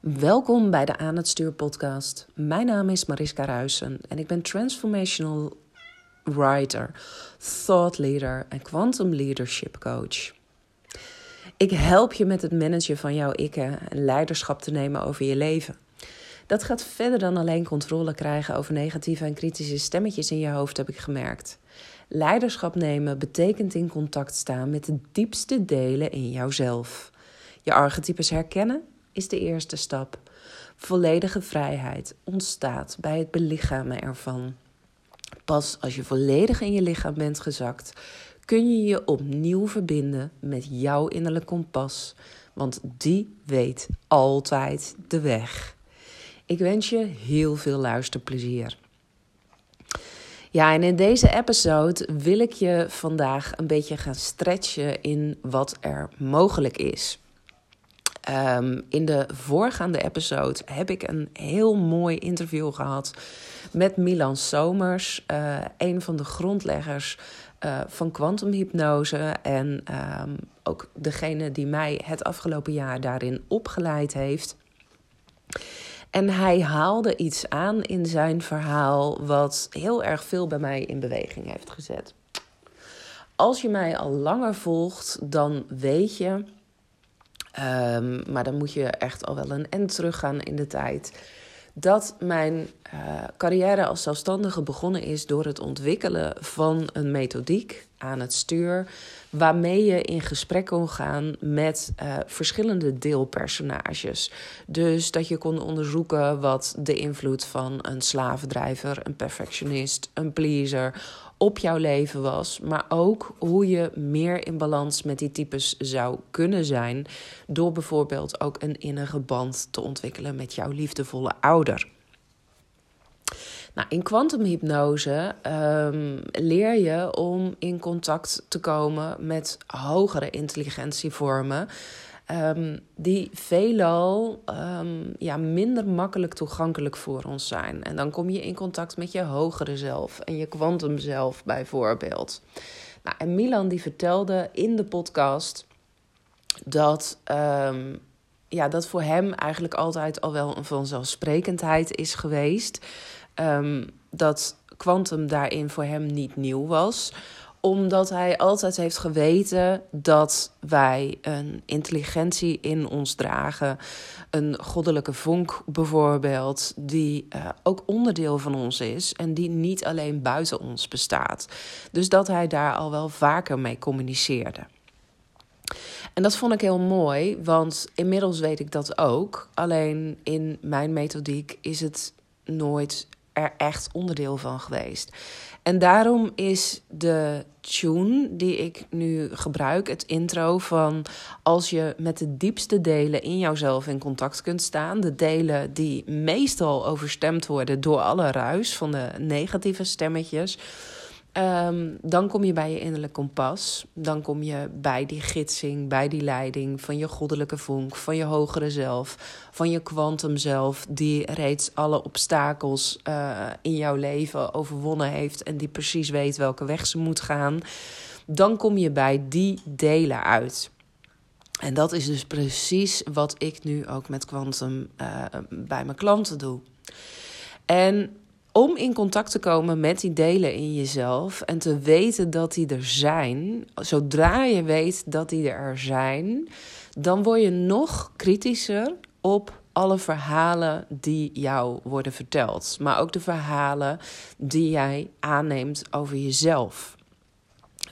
Welkom bij de Aan het Stuur podcast. Mijn naam is Mariska Ruisen en ik ben transformational writer, thought leader en quantum leadership coach. Ik help je met het managen van jouw ikken en leiderschap te nemen over je leven. Dat gaat verder dan alleen controle krijgen over negatieve en kritische stemmetjes in je hoofd, heb ik gemerkt. Leiderschap nemen betekent in contact staan met de diepste delen in jouzelf. Je archetypes herkennen is de eerste stap. Volledige vrijheid ontstaat bij het belichamen ervan. Pas als je volledig in je lichaam bent gezakt, kun je je opnieuw verbinden met jouw innerlijk kompas, want die weet altijd de weg. Ik wens je heel veel luisterplezier. Ja, en in deze episode wil ik je vandaag een beetje gaan stretchen in wat er mogelijk is. Um, in de voorgaande episode heb ik een heel mooi interview gehad met Milan Somers, uh, een van de grondleggers uh, van kwantumhypnose en um, ook degene die mij het afgelopen jaar daarin opgeleid heeft. En hij haalde iets aan in zijn verhaal wat heel erg veel bij mij in beweging heeft gezet. Als je mij al langer volgt, dan weet je Um, maar dan moet je echt al wel een end teruggaan in de tijd. Dat mijn uh, carrière als zelfstandige begonnen is door het ontwikkelen van een methodiek aan het stuur. Waarmee je in gesprek kon gaan met uh, verschillende deelpersonages. Dus dat je kon onderzoeken wat de invloed van een slavendrijver, een perfectionist, een pleaser op jouw leven was, maar ook hoe je meer in balans met die types zou kunnen zijn door bijvoorbeeld ook een innige band te ontwikkelen met jouw liefdevolle ouder. Nou, in kwantumhypnose um, leer je om in contact te komen met hogere intelligentievormen. Um, die veelal um, ja, minder makkelijk toegankelijk voor ons zijn. En dan kom je in contact met je hogere zelf en je kwantumzelf bijvoorbeeld. Nou, en Milan die vertelde in de podcast dat, um, ja, dat voor hem eigenlijk altijd al wel een vanzelfsprekendheid is geweest. dat kwantum daarin voor hem niet nieuw was omdat hij altijd heeft geweten dat wij een intelligentie in ons dragen. Een goddelijke vonk bijvoorbeeld, die uh, ook onderdeel van ons is en die niet alleen buiten ons bestaat. Dus dat hij daar al wel vaker mee communiceerde. En dat vond ik heel mooi, want inmiddels weet ik dat ook. Alleen in mijn methodiek is het nooit er echt onderdeel van geweest. En daarom is de tune die ik nu gebruik, het intro van als je met de diepste delen in jouzelf in contact kunt staan, de delen die meestal overstemd worden door alle ruis van de negatieve stemmetjes Um, dan kom je bij je innerlijk kompas. Dan kom je bij die gidsing, bij die leiding van je goddelijke vonk, van je hogere zelf, van je kwantum zelf, die reeds alle obstakels uh, in jouw leven overwonnen heeft en die precies weet welke weg ze moet gaan. Dan kom je bij die delen uit. En dat is dus precies wat ik nu ook met kwantum uh, bij mijn klanten doe. En om in contact te komen met die delen in jezelf en te weten dat die er zijn, zodra je weet dat die er zijn, dan word je nog kritischer op alle verhalen die jou worden verteld, maar ook de verhalen die jij aanneemt over jezelf.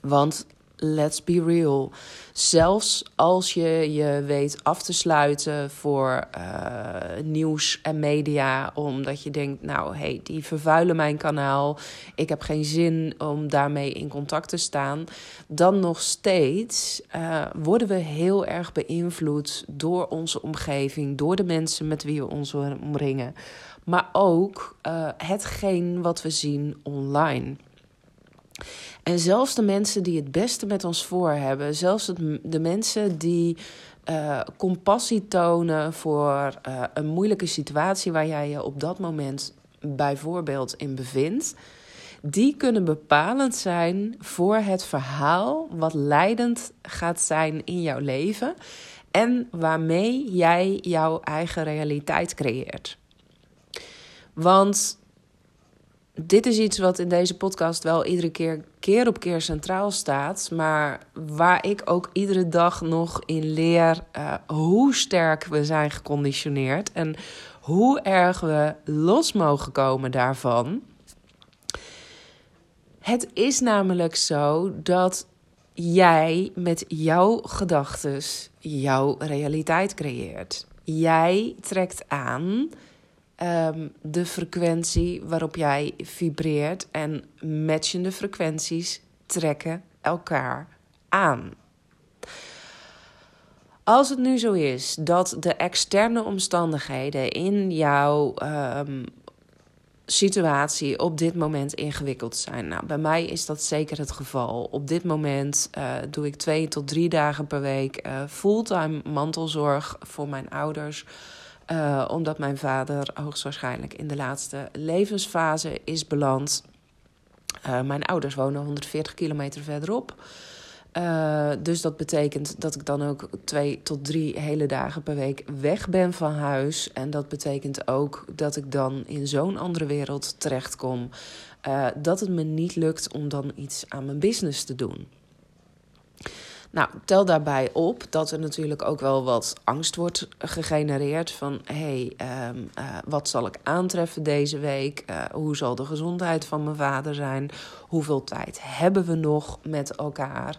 Want let's be real. Zelfs als je je weet af te sluiten voor uh, nieuws en media, omdat je denkt, nou hé, hey, die vervuilen mijn kanaal, ik heb geen zin om daarmee in contact te staan, dan nog steeds uh, worden we heel erg beïnvloed door onze omgeving, door de mensen met wie we ons omringen, maar ook uh, hetgeen wat we zien online. En zelfs de mensen die het beste met ons voor hebben, zelfs de mensen die uh, compassie tonen voor uh, een moeilijke situatie waar jij je op dat moment bijvoorbeeld in bevindt, die kunnen bepalend zijn voor het verhaal wat leidend gaat zijn in jouw leven. en waarmee jij jouw eigen realiteit creëert. Want dit is iets wat in deze podcast wel iedere keer, keer op keer centraal staat. Maar waar ik ook iedere dag nog in leer uh, hoe sterk we zijn geconditioneerd. En hoe erg we los mogen komen daarvan. Het is namelijk zo dat jij met jouw gedachten jouw realiteit creëert. Jij trekt aan um, de frequentie waarop jij vibreert en matchende frequenties trekken elkaar aan. Als het nu zo is dat de externe omstandigheden in jouw um, situatie op dit moment ingewikkeld zijn. Nou, bij mij is dat zeker het geval. Op dit moment uh, doe ik twee tot drie dagen per week uh, fulltime mantelzorg voor mijn ouders. Uh, omdat mijn vader hoogstwaarschijnlijk in de laatste levensfase is beland. mijn ouders wonen 140 kilometer verderop. Uh, dus dat betekent dat ik dan ook twee tot drie hele dagen per week weg ben van huis. En dat betekent ook dat ik dan in zo'n andere wereld terechtkom. Uh, dat het me niet lukt om dan iets aan mijn business te doen. Nou, tel daarbij op dat er natuurlijk ook wel wat angst wordt gegenereerd van hé, hey, um, uh, wat zal ik aantreffen deze week? Uh, hoe zal de gezondheid van mijn vader zijn? Hoeveel tijd hebben we nog met elkaar?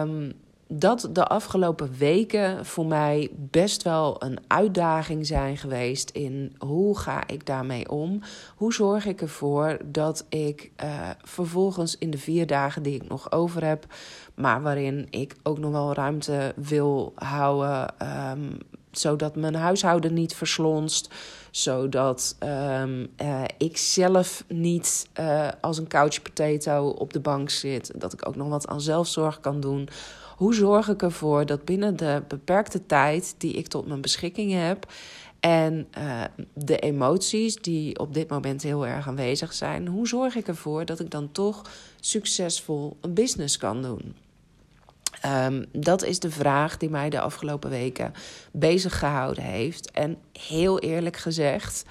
Um, dat de afgelopen weken voor mij best wel een uitdaging zijn geweest in hoe ga ik daarmee om? Hoe zorg ik ervoor dat ik uh, vervolgens in de vier dagen die ik nog over heb, maar waarin ik ook nog wel ruimte wil houden, um, zodat mijn huishouden niet verslonst, zodat um, uh, ik zelf niet uh, als een couch potato op de bank zit, dat ik ook nog wat aan zelfzorg kan doen hoe zorg ik ervoor dat binnen de beperkte tijd die ik tot mijn beschikking heb en uh, de emoties die op dit moment heel erg aanwezig zijn, hoe zorg ik ervoor dat ik dan toch succesvol een business kan doen? Um, dat is de vraag die mij de afgelopen weken bezig gehouden heeft. En heel eerlijk gezegd,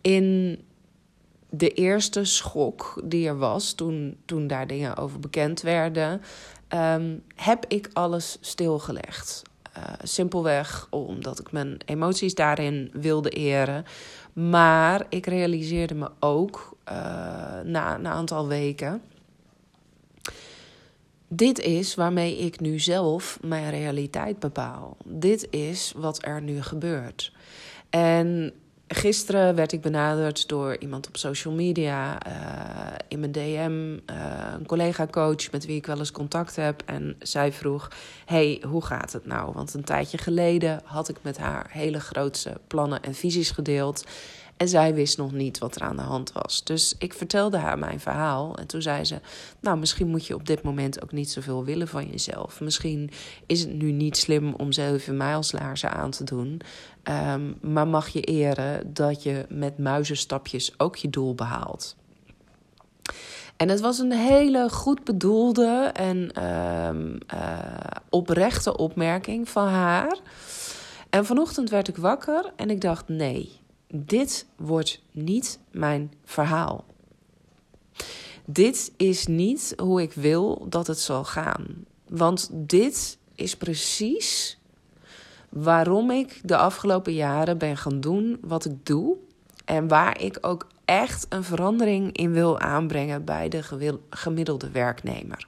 in de eerste schok die er was toen, toen daar dingen over bekend werden, um, heb ik alles stilgelegd. Uh, simpelweg omdat ik mijn emoties daarin wilde eren. Maar ik realiseerde me ook uh, na een aantal weken. Dit is waarmee ik nu zelf mijn realiteit bepaal. Dit is wat er nu gebeurt. En Gisteren werd ik benaderd door iemand op social media, uh, in mijn DM, uh, een collega-coach met wie ik wel eens contact heb. En zij vroeg: Hey, hoe gaat het nou? Want een tijdje geleden had ik met haar hele grootse plannen en visies gedeeld. En zij wist nog niet wat er aan de hand was. Dus ik vertelde haar mijn verhaal. En toen zei ze: Nou, misschien moet je op dit moment ook niet zoveel willen van jezelf. Misschien is het nu niet slim om zeven mijlslaarzen aan te doen. Um, maar mag je eren dat je met muizenstapjes ook je doel behaalt. En het was een hele goed bedoelde en um, uh, oprechte opmerking van haar. En vanochtend werd ik wakker en ik dacht: nee, dit wordt niet mijn verhaal. Dit is niet hoe ik wil dat het zal gaan. Want dit is precies waarom ik de afgelopen jaren ben gaan doen wat ik doe. En waar ik ook echt een verandering in wil aanbrengen bij de gemiddelde werknemer.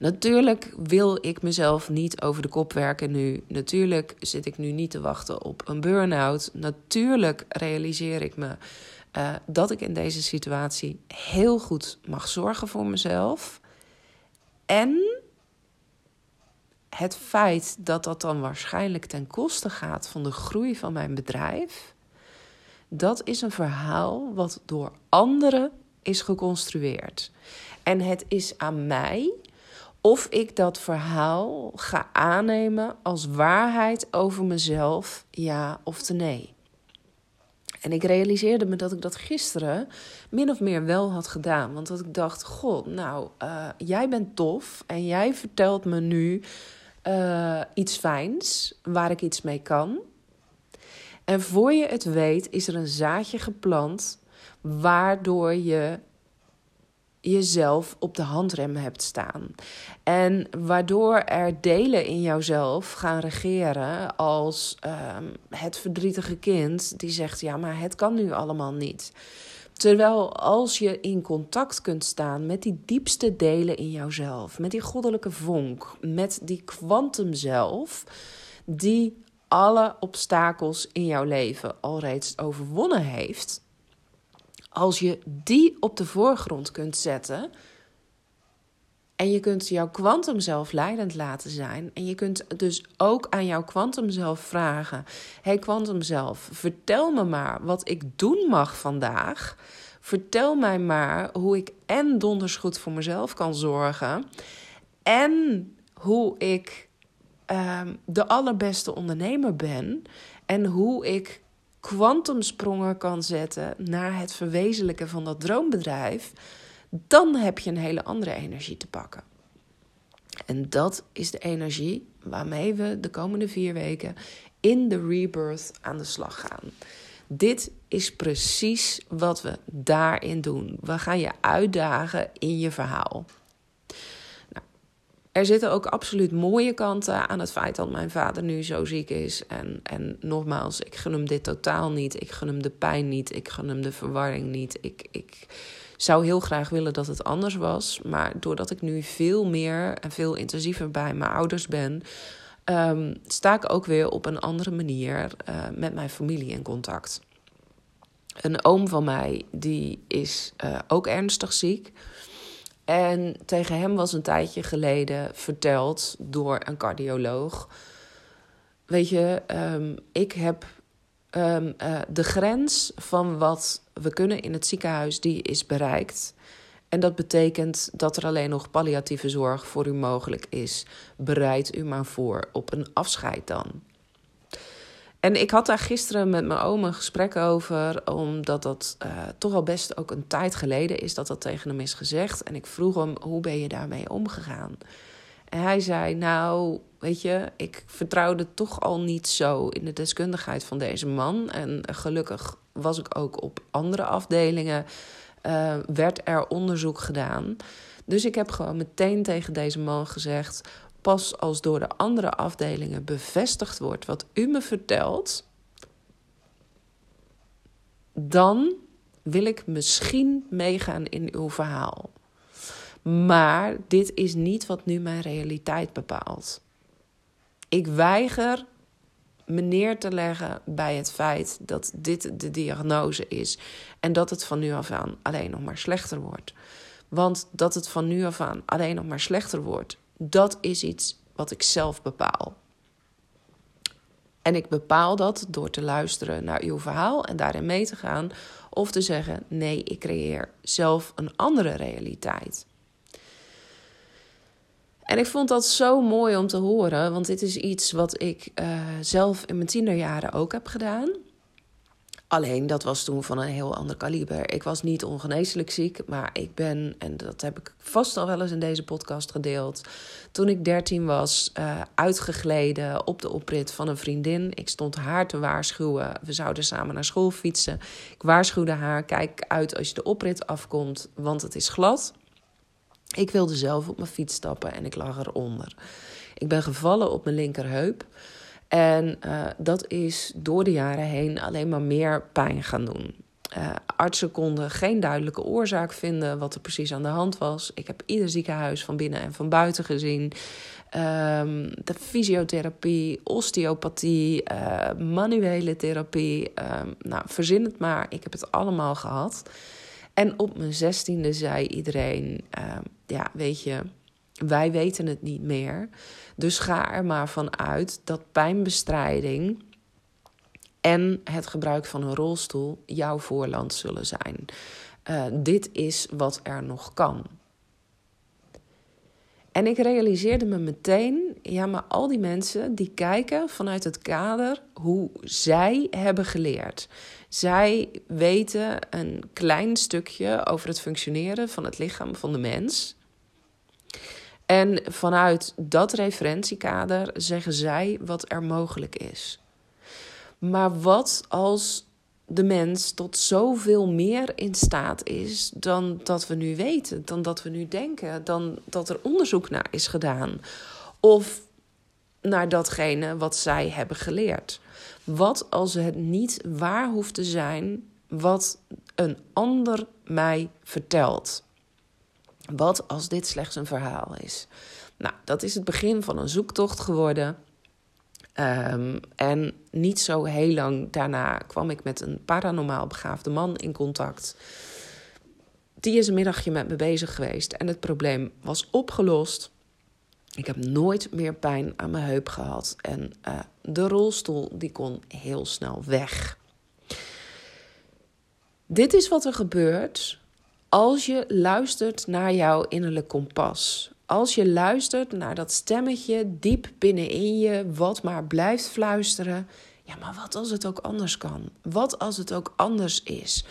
Natuurlijk wil ik mezelf niet over de kop werken nu. Natuurlijk zit ik nu niet te wachten op een burn-out. Natuurlijk realiseer ik me uh, dat ik in deze situatie heel goed mag zorgen voor mezelf. En het feit dat dat dan waarschijnlijk ten koste gaat van de groei van mijn bedrijf, dat is een verhaal wat door anderen is geconstrueerd. En het is aan mij of ik dat verhaal ga aannemen als waarheid over mezelf, ja of nee. En ik realiseerde me dat ik dat gisteren min of meer wel had gedaan. Want dat ik dacht: God, nou, uh, jij bent tof en jij vertelt me nu eh, iets fijns waar ik iets mee kan. En voor je het weet, is er een zaadje geplant waardoor je jezelf op de handrem hebt staan. En waardoor er delen in jouzelf gaan regeren als ehm, het verdrietige kind die zegt: Ja, maar het kan nu allemaal niet. Terwijl als je in contact kunt staan met die diepste delen in jouzelf, met die goddelijke vonk, met die kwantum zelf, die alle obstakels in jouw leven al reeds overwonnen heeft, als je die op de voorgrond kunt zetten en je kunt jouw kwantum zelf leidend laten zijn en je kunt dus ook aan jouw kwantum zelf vragen: Hey kwantum zelf, vertel me maar wat ik doen mag vandaag. Vertel mij maar hoe ik en donders goed voor mezelf kan zorgen en hoe ik um, de allerbeste ondernemer ben en hoe ik kwantumsprongen kan zetten naar het verwezenlijken van dat droombedrijf, dan heb je een hele andere energie te pakken. En dat is de energie waarmee we de komende vier weken in de rebirth aan de slag gaan. Dit is precies wat we daarin doen. We gaan je uitdagen in je verhaal. Er zitten ook absoluut mooie kanten aan het feit dat mijn vader nu zo ziek is. En, en nogmaals, ik gun hem dit totaal niet. Ik gun hem de pijn niet. Ik gun hem de verwarring niet. Ik, ik zou heel graag willen dat het anders was. Maar doordat ik nu veel meer en veel intensiever bij mijn ouders ben, um, sta ik ook weer op een andere manier uh, met mijn familie in contact. Een oom van mij, die is uh, ook ernstig ziek. En tegen hem was een tijdje geleden verteld door een cardioloog. Weet je, um, ik heb um, uh, de grens van wat we kunnen in het ziekenhuis, die is bereikt. En dat betekent dat er alleen nog palliatieve zorg voor u mogelijk is. Bereid u maar voor op een afscheid dan. En ik had daar gisteren met mijn oom een gesprek over, omdat dat uh, toch al best ook een tijd geleden is dat dat tegen hem is gezegd. En ik vroeg hem, hoe ben je daarmee omgegaan? En hij zei, nou, weet je, ik vertrouwde toch al niet zo in de deskundigheid van deze man. En gelukkig was ik ook op andere afdelingen, uh, werd er onderzoek gedaan. Dus ik heb gewoon meteen tegen deze man gezegd: pas als door de andere afdelingen bevestigd wordt wat u me vertelt, dan wil ik misschien meegaan in uw verhaal. Maar dit is niet wat nu mijn realiteit bepaalt. Ik weiger me neer te leggen bij het feit dat dit de diagnose is en dat het van nu af aan alleen nog maar slechter wordt. Want dat het van nu af aan alleen nog maar slechter wordt, dat is iets wat ik zelf bepaal. En ik bepaal dat door te luisteren naar uw verhaal en daarin mee te gaan. Of te zeggen: nee, ik creëer zelf een andere realiteit. En ik vond dat zo mooi om te horen, want dit is iets wat ik uh, zelf in mijn tienerjaren ook heb gedaan. Alleen dat was toen van een heel ander kaliber. Ik was niet ongeneeslijk ziek, maar ik ben, en dat heb ik vast al wel eens in deze podcast gedeeld. Toen ik 13 was, uh, uitgegleden op de oprit van een vriendin. Ik stond haar te waarschuwen. We zouden samen naar school fietsen. Ik waarschuwde haar: kijk uit als je de oprit afkomt, want het is glad. Ik wilde zelf op mijn fiets stappen en ik lag eronder. Ik ben gevallen op mijn linkerheup. En uh, dat is door de jaren heen alleen maar meer pijn gaan doen. Uh, artsen konden geen duidelijke oorzaak vinden wat er precies aan de hand was. Ik heb ieder ziekenhuis van binnen en van buiten gezien. Um, de fysiotherapie, osteopathie, uh, manuele therapie. Um, nou, verzin het maar. Ik heb het allemaal gehad. En op mijn zestiende zei iedereen: uh, Ja, weet je, wij weten het niet meer. Dus ga er maar van uit dat pijnbestrijding en het gebruik van een rolstoel jouw voorland zullen zijn. Uh, dit is wat er nog kan. En ik realiseerde me meteen, ja, maar al die mensen die kijken vanuit het kader hoe zij hebben geleerd. Zij weten een klein stukje over het functioneren van het lichaam van de mens. En vanuit dat referentiekader zeggen zij wat er mogelijk is. Maar wat als de mens tot zoveel meer in staat is dan dat we nu weten, dan dat we nu denken, dan dat er onderzoek naar is gedaan? Of naar datgene wat zij hebben geleerd. Wat als het niet waar hoeft te zijn wat een ander mij vertelt? Wat als dit slechts een verhaal is? Nou, dat is het begin van een zoektocht geworden. Ehm, en niet zo heel lang daarna kwam ik met een paranormaal begaafde man in contact. Die is een middagje met me bezig geweest en het probleem was opgelost. Ik heb nooit meer pijn aan mijn heup gehad. En uh, de rolstoel die kon heel snel weg. Dit is wat er gebeurt als je luistert naar jouw innerlijk kompas. Als je luistert naar dat stemmetje diep binnenin je, wat maar blijft fluisteren. Ja, maar wat als het ook anders kan? Wat als het ook anders is?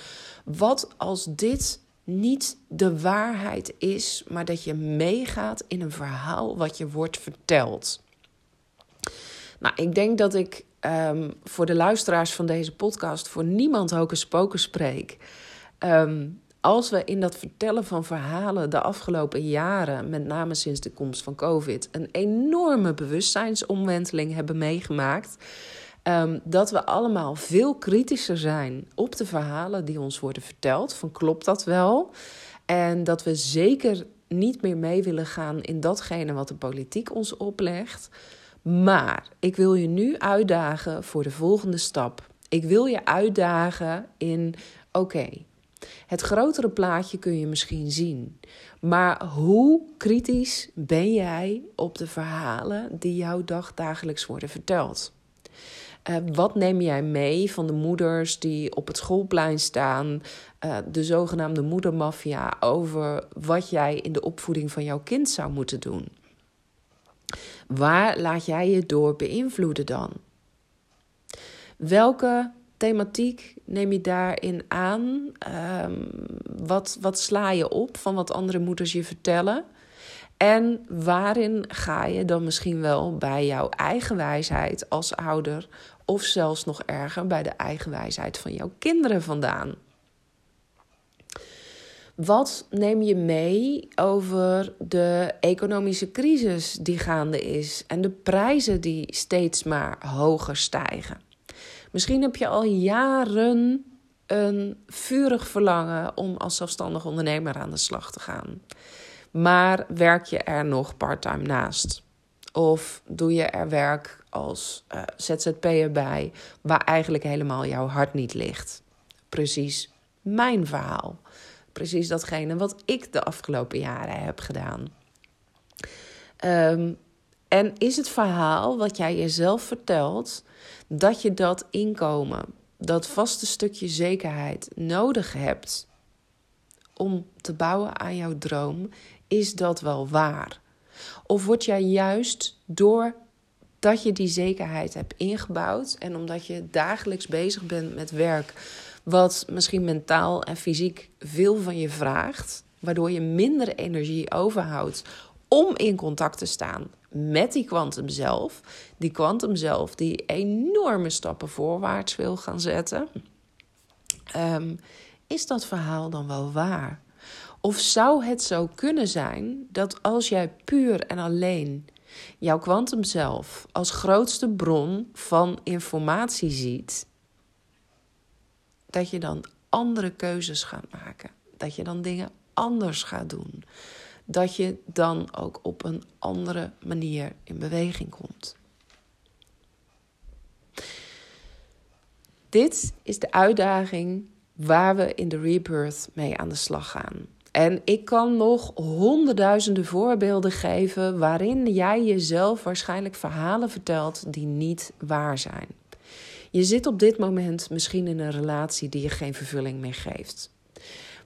Wat als dit niet de waarheid is, maar dat je meegaat in een verhaal wat je wordt verteld. Nou, ik denk dat ik um, voor de luisteraars van deze podcast voor niemand hocus spreek. Um, als we in dat vertellen van verhalen de afgelopen jaren, met name sinds de komst van COVID, een enorme bewustzijnsomwenteling hebben meegemaakt. Um, dat we allemaal veel kritischer zijn op de verhalen die ons worden verteld. Van klopt dat wel? En dat we zeker niet meer mee willen gaan in datgene wat de politiek ons oplegt. Maar ik wil je nu uitdagen voor de volgende stap. Ik wil je uitdagen in: oké, het grotere plaatje kun je misschien zien. Maar hoe kritisch ben jij op de verhalen die jouw dag dagelijks worden verteld? Uh, wat neem jij mee van de moeders die op het schoolplein staan, uh, de zogenaamde moedermafia, over wat jij in de opvoeding van jouw kind zou moeten doen? Waar laat jij je door beïnvloeden dan? Welke thematiek neem je daarin aan? Um, wat, wat sla je op van wat andere moeders je vertellen? En waarin ga je dan misschien wel bij jouw eigen wijsheid als ouder, of zelfs nog erger bij de eigen wijsheid van jouw kinderen vandaan? Wat neem je mee over de economische crisis die gaande is en de prijzen die steeds maar hoger stijgen? Misschien heb je al jaren een vurig verlangen om als zelfstandig ondernemer aan de slag te gaan. Maar werk je er nog parttime naast? Of doe je er werk als uh, ZZP'er bij, waar eigenlijk helemaal jouw hart niet ligt? Precies mijn verhaal. Precies datgene wat ik de afgelopen jaren heb gedaan. Um, en is het verhaal wat jij jezelf vertelt, dat je dat inkomen, dat vaste stukje zekerheid nodig hebt om te bouwen aan jouw droom, is dat wel waar? Of word jij juist door dat je die zekerheid hebt ingebouwd en omdat je dagelijks bezig bent met werk wat misschien mentaal en fysiek veel van je vraagt, waardoor je minder energie overhoudt om in contact te staan met die kwantum zelf. Die kwantum zelf die enorme stappen voorwaarts wil gaan zetten. Um, is dat verhaal dan wel waar? Of zou het zo kunnen zijn dat als jij puur en alleen jouw kwantum zelf als grootste bron van informatie ziet, dat je dan andere keuzes gaat maken? Dat je dan dingen anders gaat doen? Dat je dan ook op een andere manier in beweging komt. Dit is de uitdaging waar we in de rebirth mee aan de slag gaan. En ik kan nog honderdduizenden voorbeelden geven waarin jij jezelf waarschijnlijk verhalen vertelt die niet waar zijn. Je zit op dit moment misschien in een relatie die je geen vervulling meer geeft.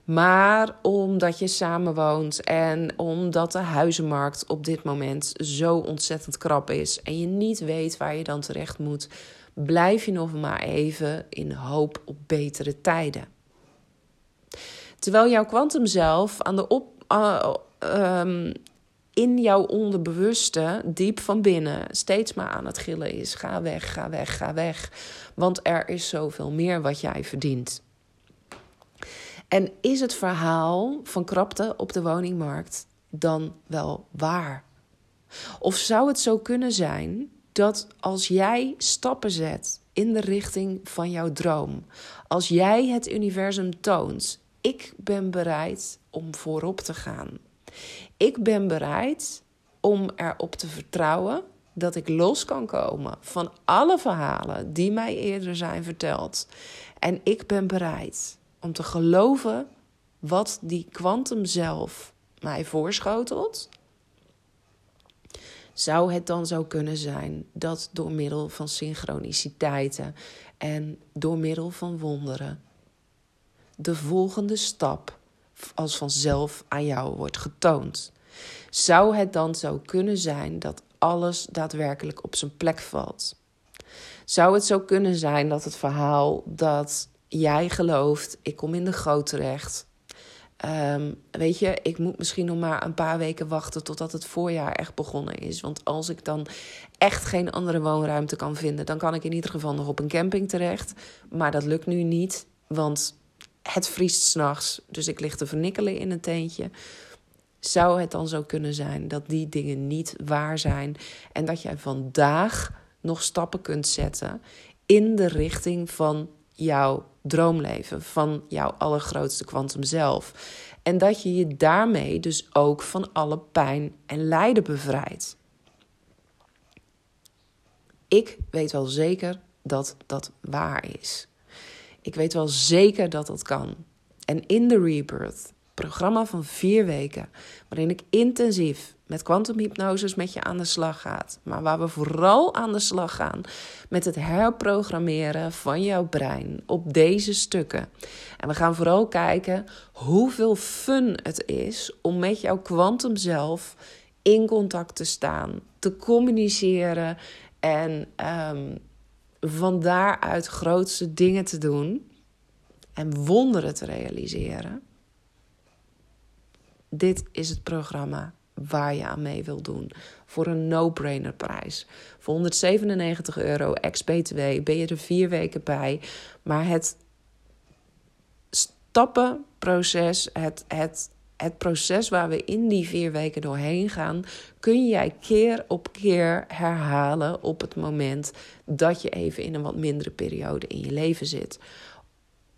Maar omdat je samenwoont en omdat de huizenmarkt op dit moment zo ontzettend krap is en je niet weet waar je dan terecht moet, blijf je nog maar even in hoop op betere tijden. Terwijl jouw kwantum zelf aan de op, uh, in jouw onderbewuste, diep van binnen, steeds maar aan het gillen is: ga weg, ga weg, ga weg. Want er is zoveel meer wat jij verdient. En is het verhaal van krapte op de woningmarkt dan wel waar? Of zou het zo kunnen zijn dat als jij stappen zet in de richting van jouw droom, als jij het universum toont, ik ben bereid om voorop te gaan. Ik ben bereid om erop te vertrouwen dat ik los kan komen van alle verhalen die mij eerder zijn verteld. En ik ben bereid om te geloven wat die kwantum zelf mij voorschotelt. Zou het dan zo kunnen zijn dat door middel van synchroniciteiten en door middel van wonderen de volgende stap als vanzelf aan jou wordt getoond? Zou het dan zo kunnen zijn dat alles daadwerkelijk op zijn plek valt? Zou het zo kunnen zijn dat het verhaal dat jij gelooft, ik kom in de goot terecht. Ehm, weet je, ik moet misschien nog maar een paar weken wachten totdat het voorjaar echt begonnen is. Want als ik dan echt geen andere woonruimte kan vinden, dan kan ik in ieder geval nog op een camping terecht. Maar dat lukt nu niet, want het vriest s'nachts. Dus ik lig te vernikkelen in een tentje. Zou het dan zo kunnen zijn dat die dingen niet waar zijn en dat jij vandaag nog stappen kunt zetten in de richting van jouw droomleven, van jouw allergrootste kwantum zelf. En dat je je daarmee dus ook van alle pijn en lijden bevrijdt. Ik weet wel zeker dat dat waar is. Ik weet wel zeker dat dat kan. En in de Rebirth, programma van vier weken, waarin ik intensief met kwantumhypnoses met je aan de slag gaat. Maar waar we vooral aan de slag gaan met het herprogrammeren van jouw brein op deze stukken. En we gaan vooral kijken hoeveel fun het is om met jouw kwantum zelf in contact te staan, te communiceren en um, van daaruit grootste dingen te doen en wonderen te realiseren. Dit is het programma waar je aan mee wil doen. Voor een no-brainer prijs. Voor 197 euro ex-BTW ben je er vier weken bij. Maar het stappenproces, het, het, het proces waar we in die vier weken doorheen gaan, kun jij keer op keer herhalen op het moment dat je even in een wat mindere periode in je leven zit.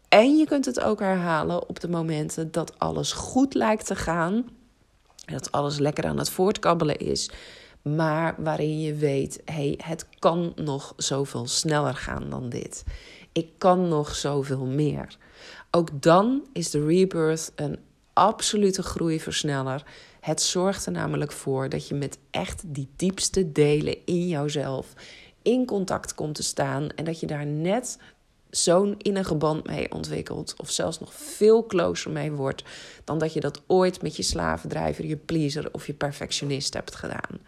En je kunt het ook herhalen op de momenten dat alles goed lijkt te gaan. Dat alles lekker aan het voortkabbelen is. Maar waarin je weet, hey, het kan nog zoveel sneller gaan dan dit. Ik kan nog zoveel meer. Ook dan is de rebirth een absolute groeiversneller. Het zorgt er namelijk voor dat je met echt die diepste delen in jouzelf in contact komt te staan. En dat je daar net zo'n innige band mee ontwikkelt. Of zelfs nog veel closer mee wordt. Dan dat je dat ooit met je slavendrijver, je pleaser of je perfectionist hebt gedaan.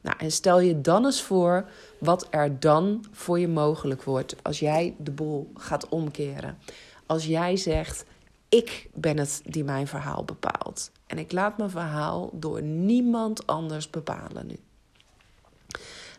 Nou, en stel je dan eens voor wat er dan voor je mogelijk wordt als jij de boel gaat omkeren. Als jij zegt: Ik ben het die mijn verhaal bepaalt. En ik laat mijn verhaal door niemand anders bepalen nu.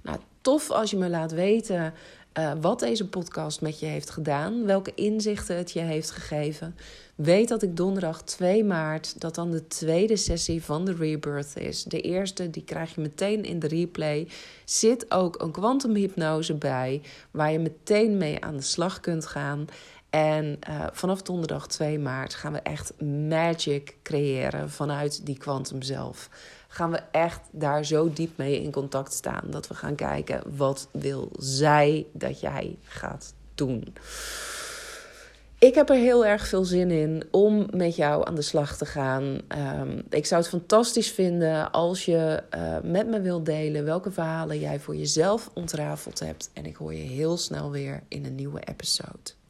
Nou, tof als je me laat weten uh, wat deze podcast met je heeft gedaan, welke inzichten het je heeft gegeven. Weet dat ik donderdag 2 maart, dat dan de tweede sessie van de Rebirth is. De eerste, die krijg je meteen in de replay. Zit ook een kwantumhypnose bij, waar je meteen mee aan de slag kunt gaan. En uh, vanaf donderdag 2 maart gaan we echt magic creëren vanuit die kwantum zelf gaan we echt daar zo diep mee in contact staan. Dat we gaan kijken, wat wil zij dat jij gaat doen? Ik heb er heel erg veel zin in om met jou aan de slag te gaan. Ehm, ik zou het fantastisch vinden als je uh, met me wilt delen welke verhalen jij voor jezelf ontrafeld hebt. En ik hoor je heel snel weer in een nieuwe episode.